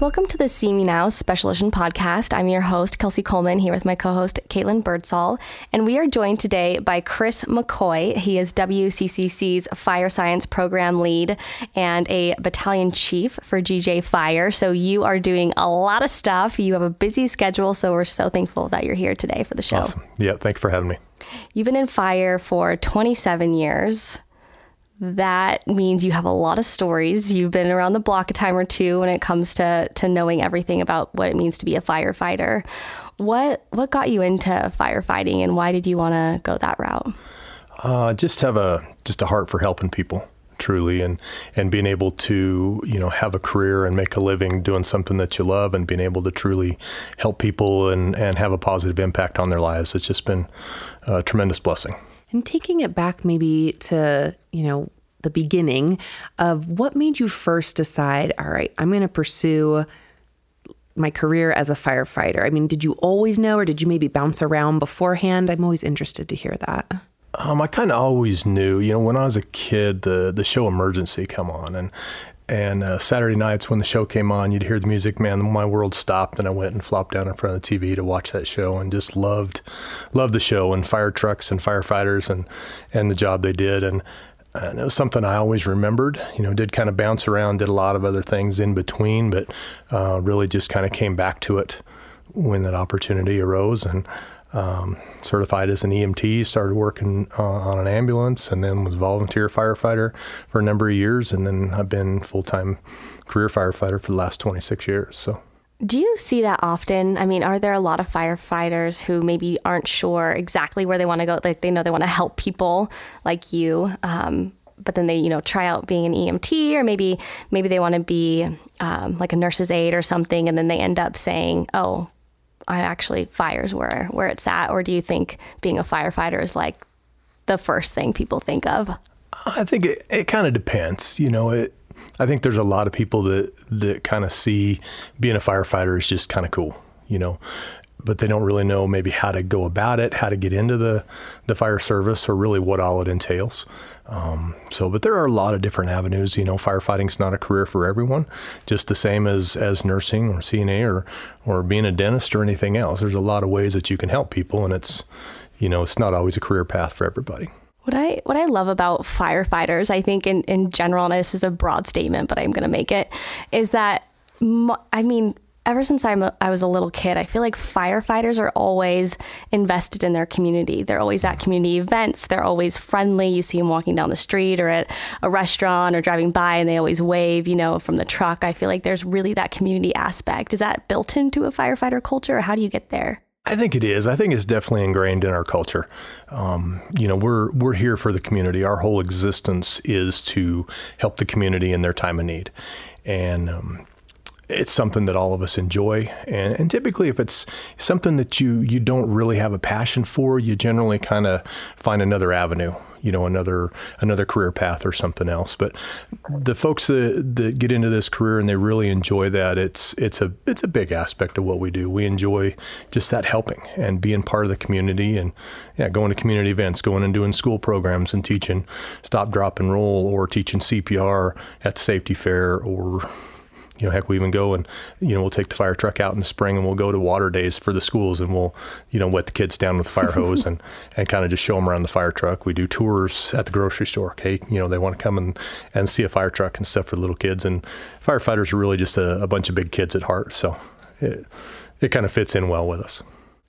Welcome to the CMU Now Special Edition podcast. I'm your host, Kelsey Coleman, here with my co host, Caitlin Birdsall. And we are joined today by Chris McCoy. He is WCCC's Fire Science Program Lead and a battalion chief for GJ Fire. So you are doing a lot of stuff. You have a busy schedule. So we're so thankful that you're here today for the show. Awesome. Yeah, thanks for having me. You've been in fire for 27 years that means you have a lot of stories. You've been around the block a time or two when it comes to to knowing everything about what it means to be a firefighter. What what got you into firefighting, and why did you want to go that route? Uh, just have a just a heart for helping people, truly, and and being able to you know have a career and make a living doing something that you love, and being able to truly help people and and have a positive impact on their lives. It's just been a tremendous blessing. And taking it back maybe to, you know, the beginning of what made you first decide, all right, I'm going to pursue my career as a firefighter? I mean, did you always know or did you maybe bounce around beforehand? I'm always interested to hear that. Um, I kind of always knew, you know, when I was a kid, the the show Emergency come on, and and uh, Saturday nights when the show came on, you'd hear the music. Man, my world stopped, and I went and flopped down in front of the TV to watch that show, and just loved, loved the show and fire trucks and firefighters and and the job they did. And, and it was something I always remembered. You know, did kind of bounce around, did a lot of other things in between, but uh, really just kind of came back to it when that opportunity arose. And um, certified as an EMT, started working uh, on an ambulance, and then was volunteer firefighter for a number of years, and then I've been full time career firefighter for the last 26 years. So. Do you see that often? I mean, are there a lot of firefighters who maybe aren't sure exactly where they want to go? Like they know they want to help people like you, um, but then they, you know, try out being an EMT, or maybe maybe they want to be um, like a nurse's aide or something, and then they end up saying, "Oh, I actually fires where where it's at, or do you think being a firefighter is like the first thing people think of? I think it, it kind of depends. You know, it. I think there's a lot of people that that kind of see being a firefighter is just kind of cool. You know, but they don't really know maybe how to go about it, how to get into the the fire service, or really what all it entails. Um, so, but there are a lot of different avenues. You know, firefighting's not a career for everyone, just the same as as nursing or CNA or or being a dentist or anything else. There's a lot of ways that you can help people, and it's you know it's not always a career path for everybody. What I what I love about firefighters, I think in in general, and this is a broad statement, but I'm going to make it, is that I mean ever since I'm a, I was a little kid, I feel like firefighters are always invested in their community. They're always at community events. They're always friendly. You see them walking down the street or at a restaurant or driving by, and they always wave, you know, from the truck. I feel like there's really that community aspect. Is that built into a firefighter culture, or how do you get there? I think it is. I think it's definitely ingrained in our culture. Um, you know, we're we're here for the community. Our whole existence is to help the community in their time of need, and um, it's something that all of us enjoy. And, and typically, if it's something that you, you don't really have a passion for, you generally kind of find another avenue, you know, another another career path or something else. But the folks that, that get into this career and they really enjoy that, it's it's a it's a big aspect of what we do. We enjoy just that helping and being part of the community and yeah, going to community events, going and doing school programs and teaching stop, drop, and roll, or teaching CPR at the safety fair, or you know, heck, we even go and, you know, we'll take the fire truck out in the spring and we'll go to water days for the schools and we'll, you know, wet the kids down with fire hose and, and kind of just show them around the fire truck. We do tours at the grocery store. Okay. You know, they want to come and, and see a fire truck and stuff for little kids. And firefighters are really just a, a bunch of big kids at heart. So it, it kind of fits in well with us.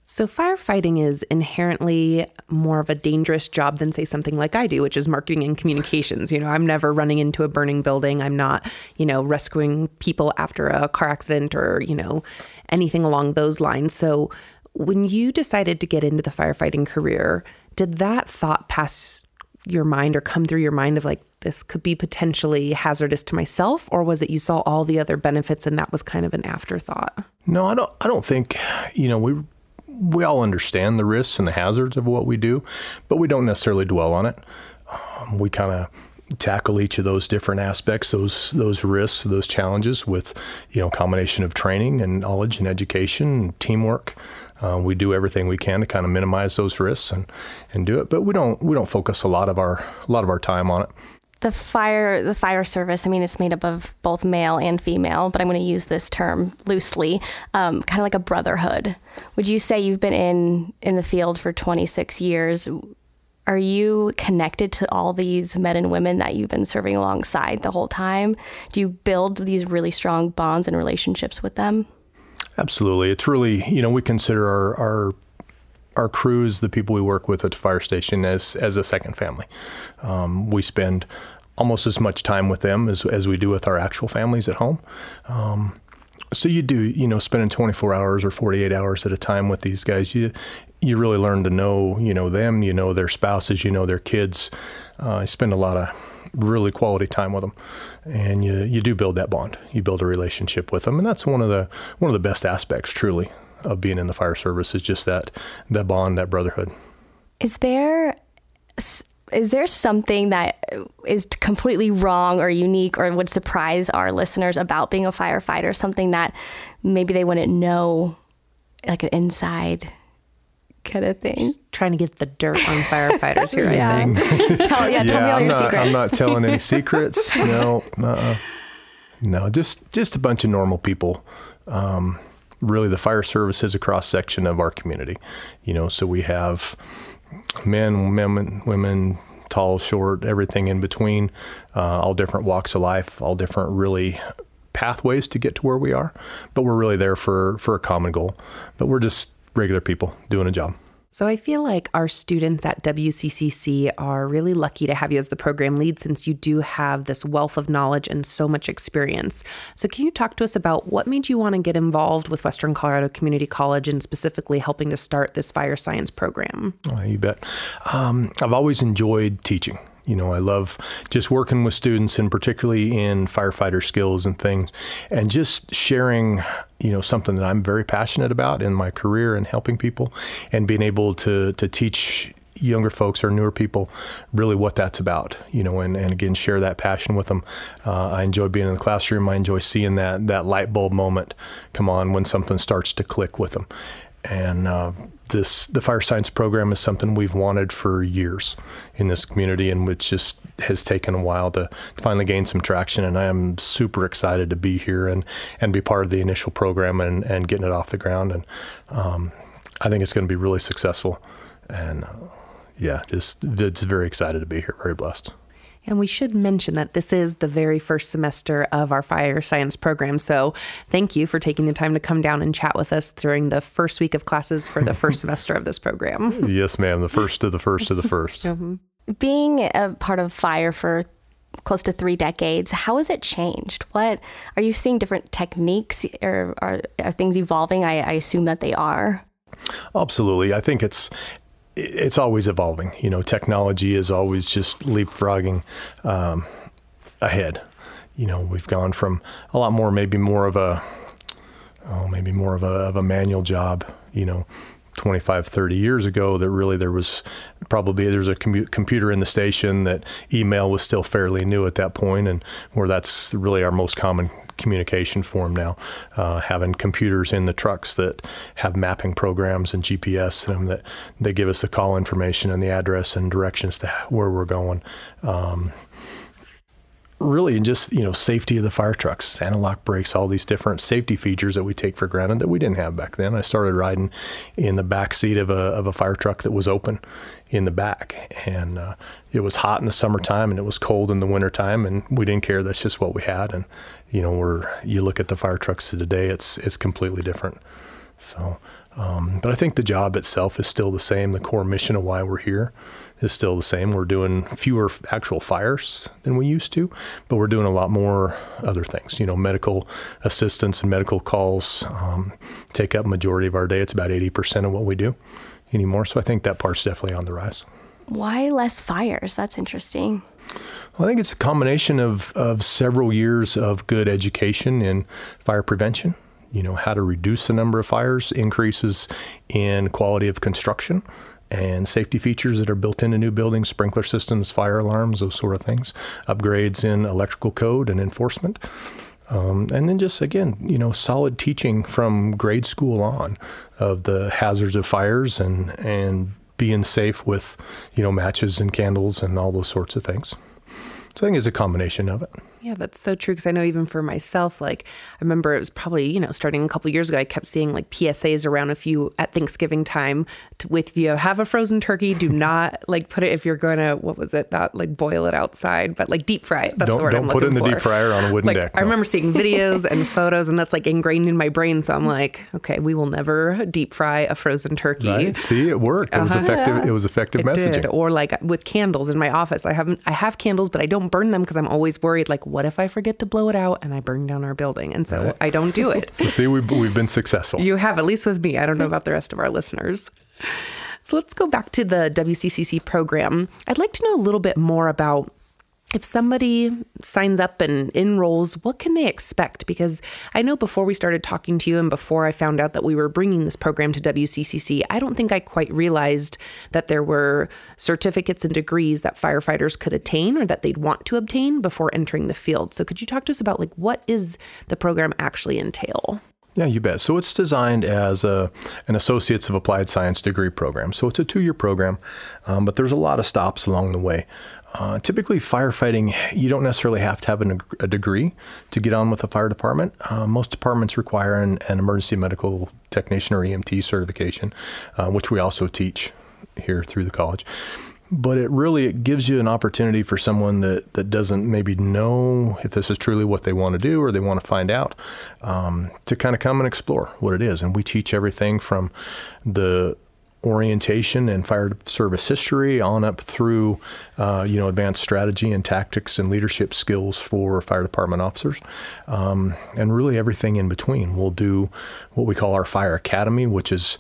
So, firefighting is inherently more of a dangerous job than, say, something like I do, which is marketing and communications. You know, I'm never running into a burning building. I'm not, you know, rescuing people after a car accident or, you know, anything along those lines. So, when you decided to get into the firefighting career, did that thought pass your mind or come through your mind of like, this could be potentially hazardous to myself? Or was it you saw all the other benefits and that was kind of an afterthought? No, I don't. I don't think. You know, we we all understand the risks and the hazards of what we do, but we don't necessarily dwell on it. Um, we kind of tackle each of those different aspects, those those risks, those challenges with you know combination of training and knowledge and education and teamwork. Uh, we do everything we can to kind of minimize those risks and, and do it, but we don't we don't focus a lot of our a lot of our time on it. The fire the fire service i mean it's made up of both male and female but i'm going to use this term loosely um, kind of like a brotherhood. Would you say you've been in in the field for 26 years? Are you connected to all these men and women that you've been serving alongside the whole time? Do you build these really strong bonds and relationships with them? Absolutely. It's really you know we consider our, our our crews, the people we work with at the fire station, as as a second family. Um, we spend almost as much time with them as, as we do with our actual families at home. Um, so you do, you know, spending 24 hours or 48 hours at a time with these guys, you you really learn to know, you know, them, you know, their spouses, you know, their kids. Uh, I spend a lot of really quality time with them, and you you do build that bond. You build a relationship with them, and that's one of the one of the best aspects, truly, of being in the fire service is just that that bond, that brotherhood. Is there is there something that is completely wrong or unique or would surprise our listeners about being a firefighter? Something that maybe they wouldn't know, like an inside kind of thing. Just trying to get the dirt on firefighters here, yeah. I think. tell, yeah, yeah, tell me all I'm your not, secrets. I'm not telling any secrets. no, uh-uh. no, just just a bunch of normal people. Um, really, the fire service is a cross section of our community. You know, so we have men, women, women, tall, short, everything in between, uh, all different walks of life, all different really pathways to get to where we are. But we're really there for for a common goal. But we're just regular people doing a job. So I feel like our students at WCCC are really lucky to have you as the program lead since you do have this wealth of knowledge and so much experience. So can you talk to us about what made you want to get involved with Western Colorado Community College and specifically helping to start this fire science program? Oh, you bet. Um, I've always enjoyed teaching. You know, I love just working with students and particularly in firefighter skills and things and just sharing, you know, something that I'm very passionate about in my career and helping people and being able to, to teach younger folks or newer people really what that's about, you know, and, and again, share that passion with them. Uh, I enjoy being in the classroom. I enjoy seeing that, that light bulb moment come on when something starts to click with them. And uh, this the fire science program is something we've wanted for years in this community, and which just has taken a while to finally gain some traction. And I am super excited to be here and and be part of the initial program and and getting it off the ground. And um, I think it's going to be really successful. And uh, yeah, just it's very excited to be here. Very blessed. And we should mention that this is the very first semester of our fire science program. So thank you for taking the time to come down and chat with us during the first week of classes for the first semester of this program. Yes, ma'am. The first of the first of the 1st mm-hmm. Being a part of fire for close to three decades, how has it changed? What are you seeing different techniques or are, are things evolving? I, I assume that they are. Absolutely. I think it's it's always evolving. You know, technology is always just leapfrogging um, ahead. You know, we've gone from a lot more, maybe more of a, oh, maybe more of a, of a manual job. You know, 25, 30 years ago that really there was probably there's a computer in the station that email was still fairly new at that point and where that's really our most common communication form now uh, having computers in the trucks that have mapping programs and GPS in them that they give us the call information and the address and directions to where we're going um, really and just you know safety of the fire trucks, anti-lock brakes, all these different safety features that we take for granted that we didn't have back then. I started riding in the back seat of a of a fire truck that was open in the back, and uh, it was hot in the summertime and it was cold in the wintertime, and we didn't care. That's just what we had, and you know, we're you look at the fire trucks today, it's it's completely different. So, um, but I think the job itself is still the same. The core mission of why we're here is still the same. We're doing fewer actual fires than we used to, but we're doing a lot more other things. You know, medical assistance and medical calls um, take up majority of our day. It's about 80% of what we do anymore. So I think that part's definitely on the rise. Why less fires? That's interesting. Well, I think it's a combination of, of several years of good education in fire prevention. You know, how to reduce the number of fires, increases in quality of construction, and safety features that are built into new buildings, sprinkler systems, fire alarms, those sort of things, upgrades in electrical code and enforcement. Um, and then just again, you know, solid teaching from grade school on of the hazards of fires and and being safe with, you know, matches and candles and all those sorts of things. So I think it's a combination of it. Yeah, that's so true. Because I know even for myself, like I remember it was probably you know starting a couple years ago. I kept seeing like PSAs around if you at Thanksgiving time to, with you have a frozen turkey, do not like put it if you're going to what was it not like boil it outside, but like deep fry it. That's don't the word don't I'm put it in the for. deep fryer on a wooden like, deck. I remember seeing videos and photos, and that's like ingrained in my brain. So I'm like, okay, we will never deep fry a frozen turkey. Right? See, it worked. It was Uh-huh. effective. It was effective It messaging. did. Or like with candles in my office, I haven't. I have candles, but I don't burn them because I'm always worried. Like, what if I forget to blow it out and I burn down our building? And so I don't do it. So see, we've, we've been successful. You have, at least with me. I don't know about the rest of our listeners. So let's go back to the WCCC program. I'd like to know a little bit more about if somebody signs up and enrolls, what can they expect? Because I know before we started talking to you and before I found out that we were bringing this program to WCCC, I don't think I quite realized that there were certificates and degrees that firefighters could attain or that they'd want to obtain before entering the field. So could you talk to us about like what is the program actually entail? Yeah, you bet. So it's designed as a, an Associates of Applied Science degree program. So it's a two year program, um, but there's a lot of stops along the way. Uh, typically, firefighting, you don't necessarily have to have an, a degree to get on with a fire department. Uh, most departments require an, an, emergency medical technician or EMT certification, uh, which we also teach here through the college but it really it gives you an opportunity for someone that, that doesn't maybe know if this is truly what they want to do or they want to find out um, to kind of come and explore what it is and we teach everything from the orientation and fire service history on up through uh, you know advanced strategy and tactics and leadership skills for fire department officers. Um, and really everything in between. We'll do what we call our fire academy which is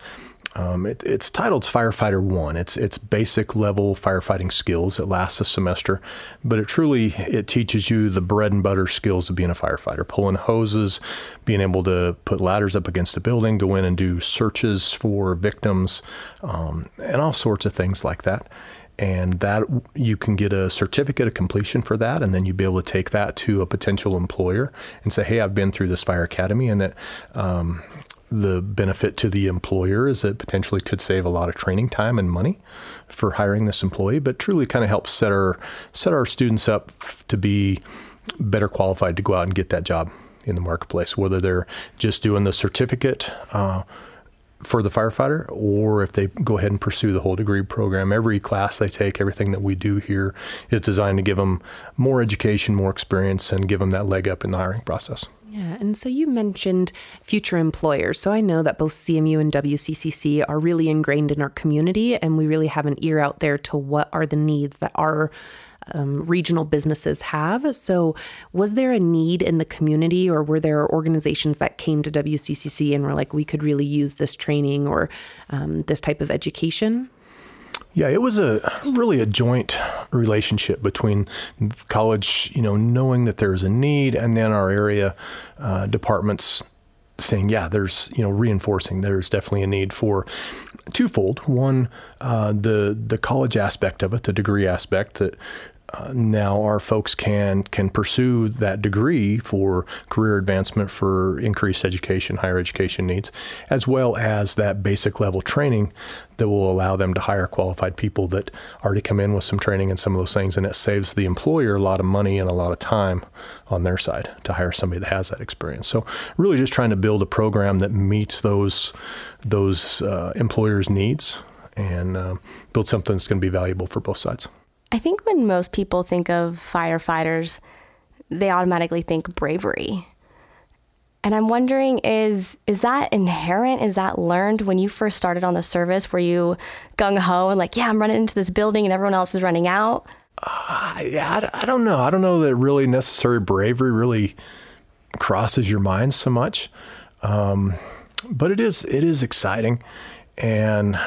um, it, it's titled Firefighter One. It's it's basic level firefighting skills. It lasts a semester, but it truly it teaches you the bread and butter skills of being a firefighter: pulling hoses, being able to put ladders up against a building, go in and do searches for victims, um, and all sorts of things like that. And that you can get a certificate of completion for that, and then you'd be able to take that to a potential employer and say, "Hey, I've been through this fire academy, and that um, the benefit to the employer is it potentially could save a lot of training time and money for hiring this employee, but truly kind of helps set our set our students up to be better qualified to go out and get that job in the marketplace, whether they're just doing the certificate uh, for the firefighter or if they go ahead and pursue the whole degree program. Every class they take, everything that we do here is designed to give them more education, more experience, and give them that leg up in the hiring process. Yeah, and so you mentioned future employers. So I know that both CMU and WCCC are really ingrained in our community, and we really have an ear out there to what are the needs that our um, regional businesses have. So, was there a need in the community, or were there organizations that came to WCCC and were like, we could really use this training or um, this type of education? Yeah, it was a really a joint relationship between college, you know, knowing that there's a need, and then our area uh, departments saying, yeah, there's, you know, reinforcing there's definitely a need for twofold. One, uh, the the college aspect of it, the degree aspect that uh, now our folks can can pursue that degree for career advancement for increased education, higher education needs, as well as that basic level training that will allow them to hire qualified people that already come in with some training and some of those things, and it saves the employer a lot of money and a lot of time on their side to hire somebody that has that experience. So really, just trying to build a program that meets those those uh, employers' needs and uh, build something that's going to be valuable for both sides. I think when most people think of firefighters, they automatically think bravery. And I'm wondering is is that inherent? Is that learned when you first started on the service? Were you gung ho and like, yeah, I'm running into this building and everyone else is running out? Uh, yeah, I, I don't know. I don't know that really necessary bravery really crosses your mind so much, um, but it is it is exciting, and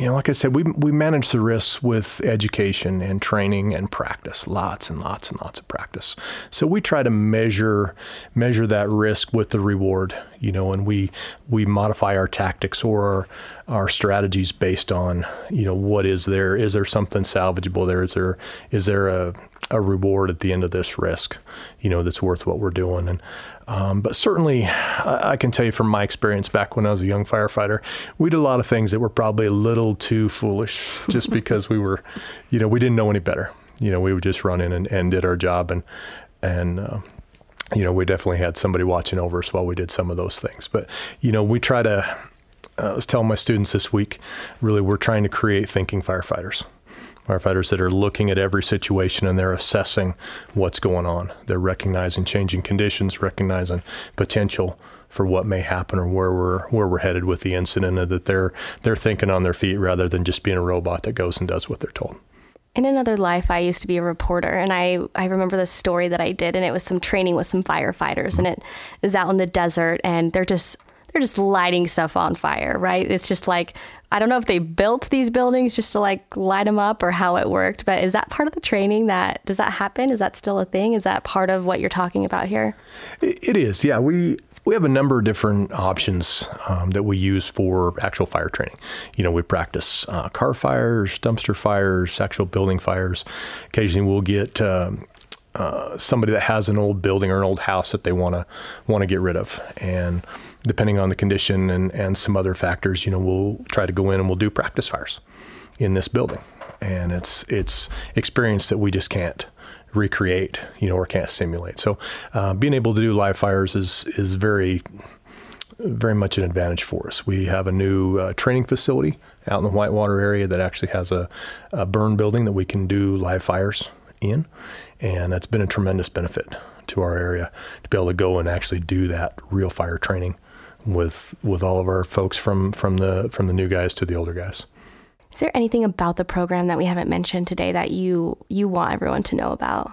you know, like I said, we we manage the risks with education and training and practice, lots and lots and lots of practice. So we try to measure measure that risk with the reward, you know, and we we modify our tactics or our, our strategies based on, you know, what is there? Is there something salvageable there? Is there is there a a reward at the end of this risk, you know, that's worth what we're doing. And um, but certainly, I, I, can tell you from my experience back when I was a young firefighter, we did a lot of things that were probably a little too foolish, just because we were, you know, we didn't know any better. You know, we would just run in and, and did our job, and and uh, you know, we definitely had somebody watching over us while we did some of those things. But you know, we try to. Uh, I was telling my students this week, really, we're trying to create thinking firefighters firefighters that are looking at every situation and they're assessing what's going on. They're recognizing changing conditions, recognizing potential for what may happen or where we're where we're headed with the incident, and that they're they're thinking on their feet rather than just being a robot that goes and does what they're told. In another life, I used to be a reporter, and I, I remember this story that I did, and it was some training with some firefighters, and it is out in the desert, and they're just they're just lighting stuff on fire, right? It's just like I don't know if they built these buildings just to like light them up or how it worked, but is that part of the training that does that happen? Is that still a thing? Is that part of what you're talking about here? It is. Yeah, we we have a number of different options um, that we use for actual fire training. You know, we practice uh, car fires, dumpster fires, actual building fires. Occasionally, we'll get um, uh, somebody that has an old building or an old house that they want to want to get rid of, and depending on the condition and, and some other factors, you know, we'll try to go in and we'll do practice fires in this building. And it's it's experience that we just can't recreate, you know, or can't simulate. So uh, being able to do live fires is is very very much an advantage for us. We have a new uh, training facility out in the Whitewater area that actually has a, a burn building that we can do live fires in, and that's been a tremendous benefit to our area to be able to go and actually do that real fire training with with all of our folks from from the from the new guys to the older guys. Is there anything about the program that we haven't mentioned today that you you want everyone to know about?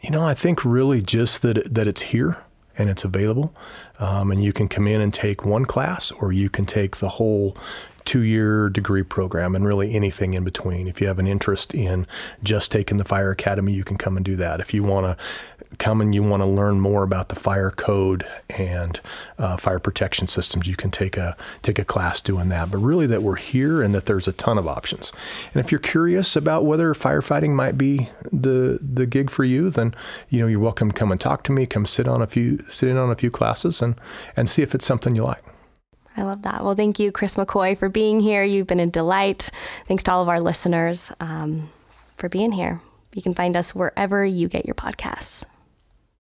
You know, I think really just that that it's here and it's available, um, and you can come in and take one class, or you can take the whole two year degree program and really anything in between. If you have an interest in just taking the fire academy, you can come and do that. If you want to come and you want to learn more about the fire code and uh, fire protection systems, you can take a take a class doing that. But really, that we're here and that there's a ton of options. And if you're curious about whether firefighting might be the the gig for you, then you know you're welcome to come and talk to me. Come sit on a few sit in on a few classes and and see if it's something you like. I love that. Well, thank you, Chris McCoy, for being here. You've been a delight. Thanks to all of our listeners um, for being here. You can find us wherever you get your podcasts.